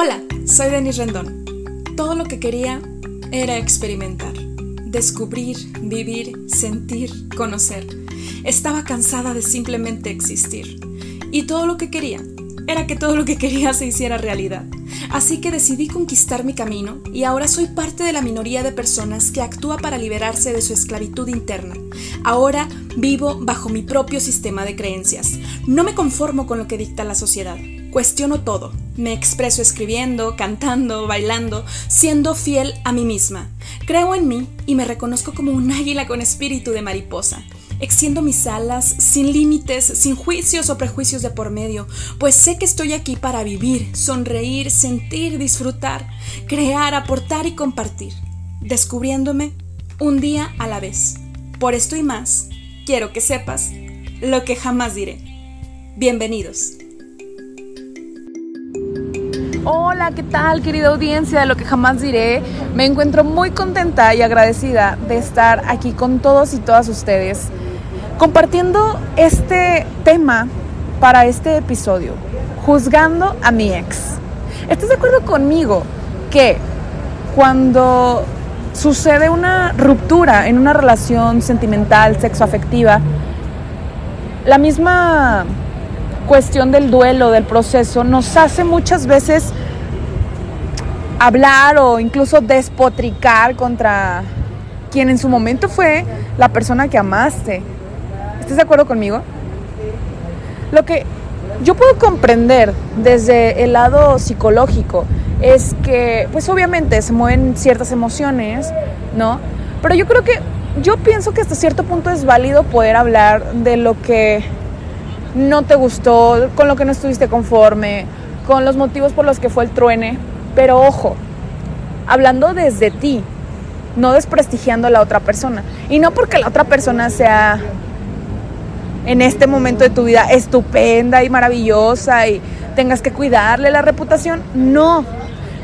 Hola, soy Denis Rendón. Todo lo que quería era experimentar, descubrir, vivir, sentir, conocer. Estaba cansada de simplemente existir. Y todo lo que quería era que todo lo que quería se hiciera realidad. Así que decidí conquistar mi camino y ahora soy parte de la minoría de personas que actúa para liberarse de su esclavitud interna. Ahora vivo bajo mi propio sistema de creencias. No me conformo con lo que dicta la sociedad. Cuestiono todo. Me expreso escribiendo, cantando, bailando, siendo fiel a mí misma. Creo en mí y me reconozco como un águila con espíritu de mariposa. Extiendo mis alas sin límites, sin juicios o prejuicios de por medio, pues sé que estoy aquí para vivir, sonreír, sentir, disfrutar, crear, aportar y compartir, descubriéndome un día a la vez. Por esto y más, quiero que sepas lo que jamás diré. Bienvenidos. Hola, ¿qué tal querida audiencia de lo que jamás diré? Me encuentro muy contenta y agradecida de estar aquí con todos y todas ustedes compartiendo este tema para este episodio, juzgando a mi ex. ¿Estás de acuerdo conmigo que cuando sucede una ruptura en una relación sentimental, sexoafectiva, la misma cuestión del duelo, del proceso, nos hace muchas veces hablar o incluso despotricar contra quien en su momento fue la persona que amaste. ¿Estás de acuerdo conmigo? Lo que yo puedo comprender desde el lado psicológico es que, pues obviamente se mueven ciertas emociones, ¿no? Pero yo creo que, yo pienso que hasta cierto punto es válido poder hablar de lo que no te gustó, con lo que no estuviste conforme, con los motivos por los que fue el truene. Pero ojo, hablando desde ti, no desprestigiando a la otra persona. Y no porque la otra persona sea en este momento de tu vida estupenda y maravillosa y tengas que cuidarle la reputación. No,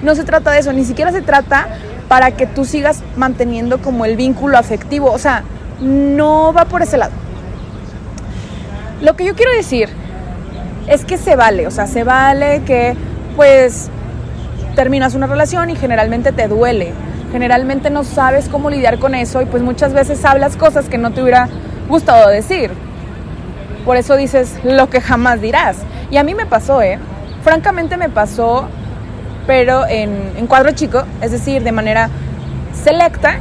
no se trata de eso, ni siquiera se trata para que tú sigas manteniendo como el vínculo afectivo. O sea, no va por ese lado. Lo que yo quiero decir es que se vale, o sea, se vale que pues terminas una relación y generalmente te duele. Generalmente no sabes cómo lidiar con eso y pues muchas veces hablas cosas que no te hubiera gustado decir. Por eso dices lo que jamás dirás. Y a mí me pasó, ¿eh? Francamente me pasó, pero en, cuadro chico, es decir, de manera selecta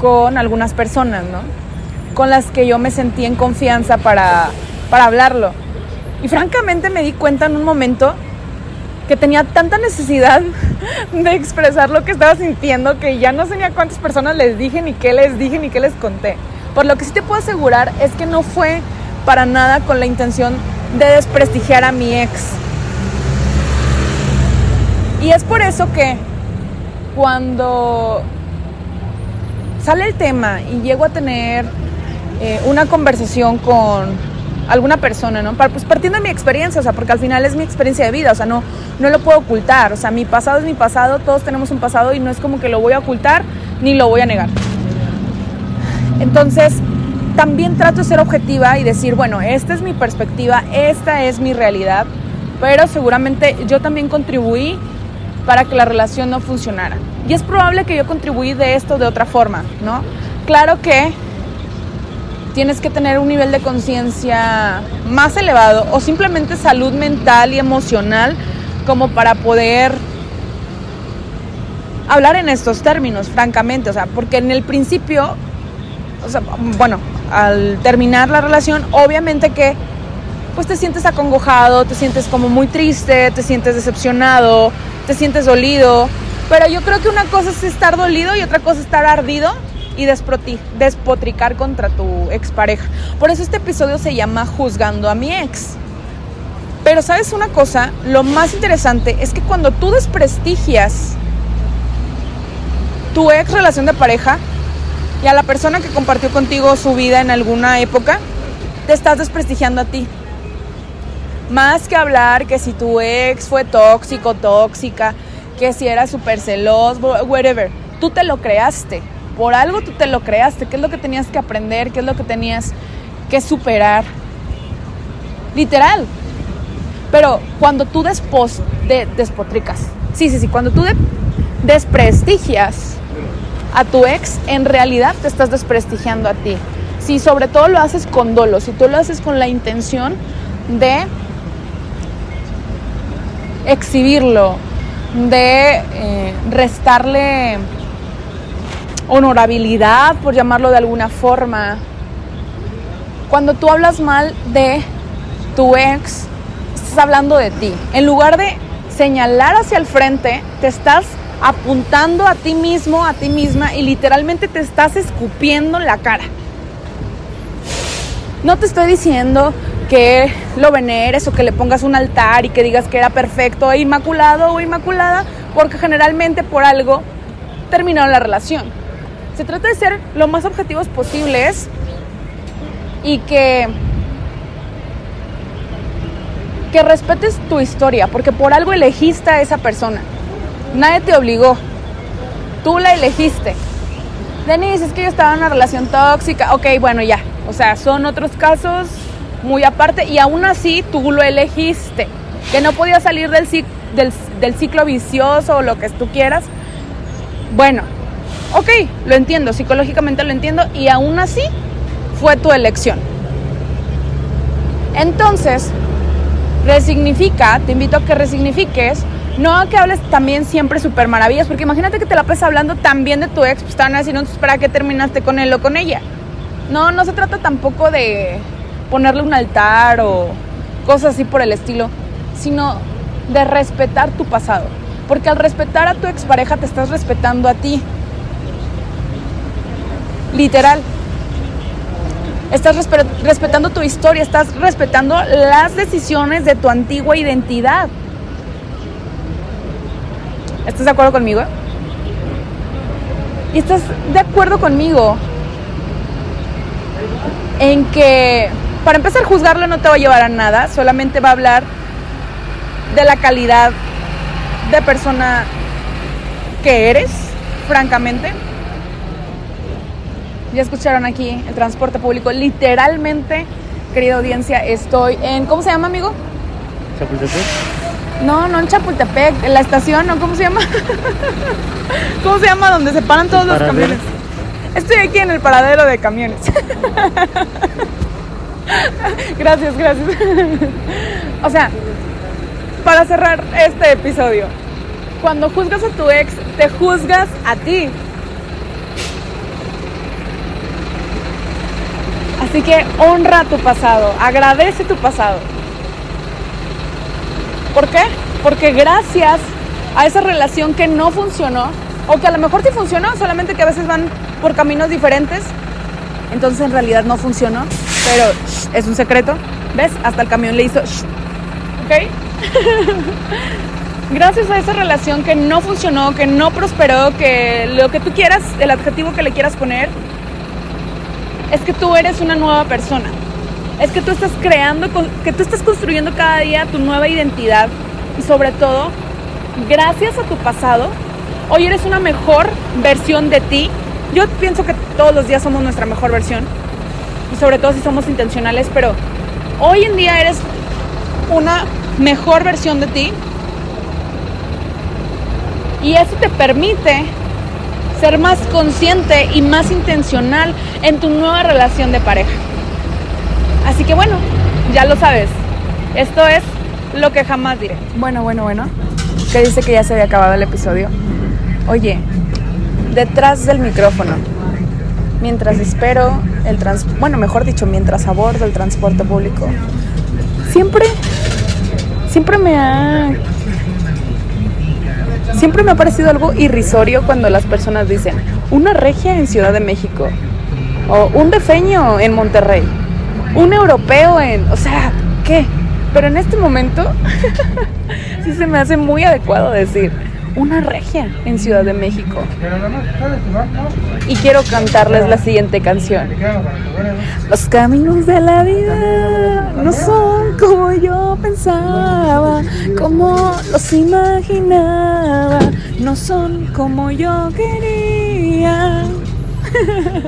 con algunas personas, ¿no? Con las que yo me sentí en confianza para, para hablarlo. Y francamente me di cuenta en un momento que tenía tanta necesidad de expresar lo que estaba sintiendo que ya no sé ni a cuántas personas les dije, ni qué les dije, ni qué les conté. Por lo que sí te puedo asegurar es que no fue para nada con la intención de desprestigiar a mi ex. Y es por eso que cuando sale el tema y llego a tener eh, una conversación con alguna persona, ¿no? Pues partiendo de mi experiencia, o sea, porque al final es mi experiencia de vida, o sea, no, no lo puedo ocultar, o sea, mi pasado es mi pasado, todos tenemos un pasado y no es como que lo voy a ocultar ni lo voy a negar. Entonces, también trato de ser objetiva y decir, bueno, esta es mi perspectiva, esta es mi realidad, pero seguramente yo también contribuí para que la relación no funcionara. Y es probable que yo contribuí de esto de otra forma, ¿no? Claro que tienes que tener un nivel de conciencia más elevado o simplemente salud mental y emocional como para poder hablar en estos términos, francamente, o sea, porque en el principio, o sea, bueno, al terminar la relación, obviamente que pues te sientes acongojado, te sientes como muy triste, te sientes decepcionado, te sientes dolido, pero yo creo que una cosa es estar dolido y otra cosa es estar ardido y despotricar contra tu expareja. Por eso este episodio se llama Juzgando a mi ex. Pero sabes una cosa, lo más interesante es que cuando tú desprestigias tu ex relación de pareja y a la persona que compartió contigo su vida en alguna época, te estás desprestigiando a ti. Más que hablar que si tu ex fue tóxico, tóxica, que si era súper celoso, whatever, tú te lo creaste por algo tú te lo creaste, qué es lo que tenías que aprender, qué es lo que tenías que superar. Literal. Pero cuando tú de, despotricas, sí, sí, sí, cuando tú desprestigias a tu ex, en realidad te estás desprestigiando a ti. Si sobre todo lo haces con dolo, si tú lo haces con la intención de exhibirlo, de eh, restarle honorabilidad, por llamarlo de alguna forma. Cuando tú hablas mal de tu ex, estás hablando de ti. En lugar de señalar hacia el frente, te estás apuntando a ti mismo, a ti misma y literalmente te estás escupiendo la cara. No te estoy diciendo que lo veneres o que le pongas un altar y que digas que era perfecto e inmaculado o inmaculada, porque generalmente por algo terminaron la relación. Se trata de ser lo más objetivos posibles y que que respetes tu historia, porque por algo elegiste a esa persona. Nadie te obligó. Tú la elegiste. Denise, es que yo estaba en una relación tóxica. Ok, bueno, ya. O sea, son otros casos muy aparte y aún así tú lo elegiste. Que no podía salir del, ciclo vicioso o lo que tú quieras. Bueno, ok, lo entiendo, psicológicamente lo entiendo y aún así fue tu elección. Entonces, resignifica, te invito a que resignifiques, no a que hables también siempre súper maravillas, porque imagínate que te la pasas hablando también de tu ex, pues estaban así, entonces, ¿para qué terminaste con él o con ella? No, no se trata tampoco de ponerle un altar o cosas así por el estilo, sino de respetar tu pasado. Porque al respetar a tu expareja te estás respetando a ti. Literal. Estás respetando tu historia, estás respetando las decisiones de tu antigua identidad. ¿Estás de acuerdo conmigo? Y estás de acuerdo conmigo en que para empezar, juzgarlo no te va a llevar a nada, solamente va a hablar de la calidad de persona que eres, francamente. Ya escucharon aquí el transporte público. Literalmente, querida audiencia, estoy en. ¿Cómo se llama, amigo? Chapultepec. No, no en Chapultepec, en la estación, ¿no? ¿Cómo se llama? ¿Cómo se llama? Donde se paran todos los camiones. Estoy aquí en el paradero de camiones. gracias, gracias. o sea, para cerrar este episodio, cuando juzgas a tu ex, te juzgas a ti. Así que honra tu pasado, agradece tu pasado. ¿Por qué? Porque gracias a esa relación que no funcionó, o que a lo mejor sí funcionó, solamente que a veces van por caminos diferentes, entonces en realidad no funcionó, pero es un secreto. ¿Ves? Hasta el camión le hizo ¿Ok? Gracias a esa relación que no funcionó, que no prosperó, que lo que tú quieras, el adjetivo que le quieras poner, es que tú eres una nueva persona. Es que tú estás creando, que tú estás construyendo cada día tu nueva identidad. Y sobre todo, gracias a tu pasado, hoy eres una mejor versión de ti yo pienso que todos los días somos nuestra mejor versión y sobre todo si somos intencionales, pero hoy en día eres una mejor versión de ti y eso te permite ser más consciente y más intencional en tu nueva relación de pareja. Así que bueno, ya lo sabes, esto es lo que jamás diré. Bueno, bueno, bueno, que dice que ya se había acabado el episodio. Oye, detrás del micrófono. Mientras espero el transporte, bueno, mejor dicho, mientras abordo el transporte público. Siempre, siempre me ha... Siempre me ha parecido algo irrisorio cuando las personas dicen, una regia en Ciudad de México, o un defeño en Monterrey, un europeo en... O sea, ¿qué? Pero en este momento sí se me hace muy adecuado decir, una regia en Ciudad de México. Y quiero cantarles la siguiente canción. Los caminos de la vida no son como yo pensaba, como los imaginaba, no son como yo quería.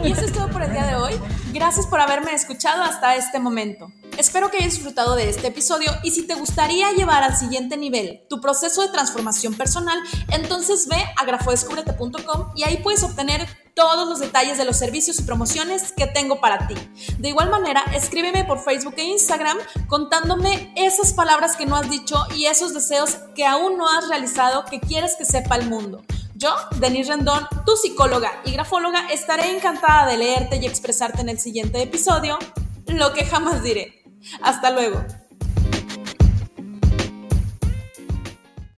Y eso es todo por el día de hoy. Gracias por haberme escuchado hasta este momento. Espero que hayas disfrutado de este episodio y si te gustaría llevar al siguiente nivel tu proceso de transformación personal, entonces ve a grafodescubrete.com y ahí puedes obtener todos los detalles de los servicios y promociones que tengo para ti. De igual manera, escríbeme por Facebook e Instagram contándome esas palabras que no has dicho y esos deseos que aún no has realizado que quieres que sepa el mundo. Yo, Denise Rendón, tu psicóloga y grafóloga, estaré encantada de leerte y expresarte en el siguiente episodio lo que jamás diré. Hasta luego.